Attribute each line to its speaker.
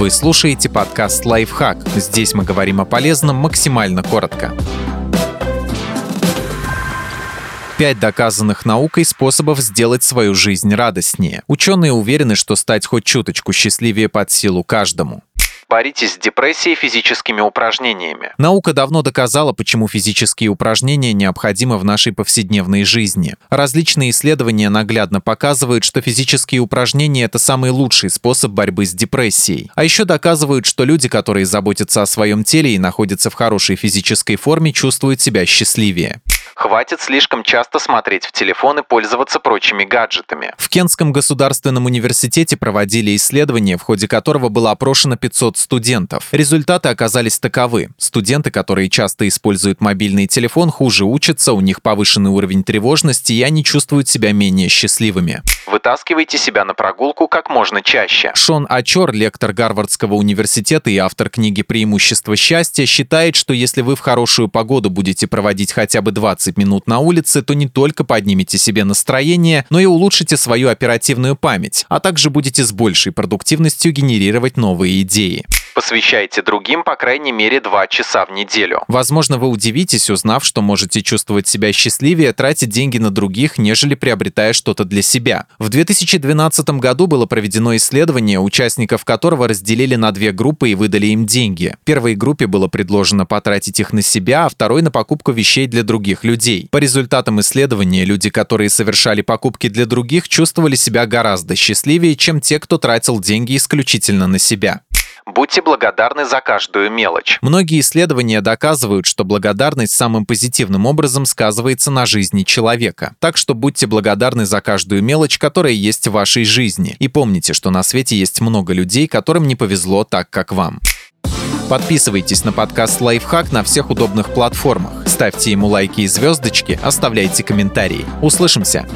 Speaker 1: Вы слушаете подкаст «Лайфхак». Здесь мы говорим о полезном максимально коротко. Пять доказанных наукой способов сделать свою жизнь радостнее. Ученые уверены, что стать хоть чуточку счастливее под силу каждому.
Speaker 2: Боритесь с депрессией физическими упражнениями.
Speaker 1: Наука давно доказала, почему физические упражнения необходимы в нашей повседневной жизни. Различные исследования наглядно показывают, что физические упражнения – это самый лучший способ борьбы с депрессией. А еще доказывают, что люди, которые заботятся о своем теле и находятся в хорошей физической форме, чувствуют себя счастливее.
Speaker 2: Хватит слишком часто смотреть в телефон и пользоваться прочими гаджетами.
Speaker 1: В Кентском государственном университете проводили исследование, в ходе которого было опрошено 500 студентов. Результаты оказались таковы. Студенты, которые часто используют мобильный телефон, хуже учатся, у них повышенный уровень тревожности, и они чувствуют себя менее счастливыми.
Speaker 2: Вытаскивайте себя на прогулку как можно чаще.
Speaker 1: Шон Ачор, лектор Гарвардского университета и автор книги «Преимущество счастья», считает, что если вы в хорошую погоду будете проводить хотя бы 20 минут на улице, то не только поднимете себе настроение, но и улучшите свою оперативную память, а также будете с большей продуктивностью генерировать новые идеи.
Speaker 2: Посвящайте другим по крайней мере 2 часа в неделю.
Speaker 1: Возможно, вы удивитесь, узнав, что можете чувствовать себя счастливее, тратить деньги на других, нежели приобретая что-то для себя. В 2012 году было проведено исследование, участников которого разделили на две группы и выдали им деньги. Первой группе было предложено потратить их на себя, а второй на покупку вещей для других людей. По результатам исследования, люди, которые совершали покупки для других, чувствовали себя гораздо счастливее, чем те, кто тратил деньги исключительно на себя.
Speaker 2: Будьте благодарны за каждую мелочь.
Speaker 1: Многие исследования доказывают, что благодарность самым позитивным образом сказывается на жизни человека. Так что будьте благодарны за каждую мелочь, которая есть в вашей жизни. И помните, что на свете есть много людей, которым не повезло так, как вам. Подписывайтесь на подкаст «Лайфхак» на всех удобных платформах. Ставьте ему лайки и звездочки, оставляйте комментарии. Услышимся!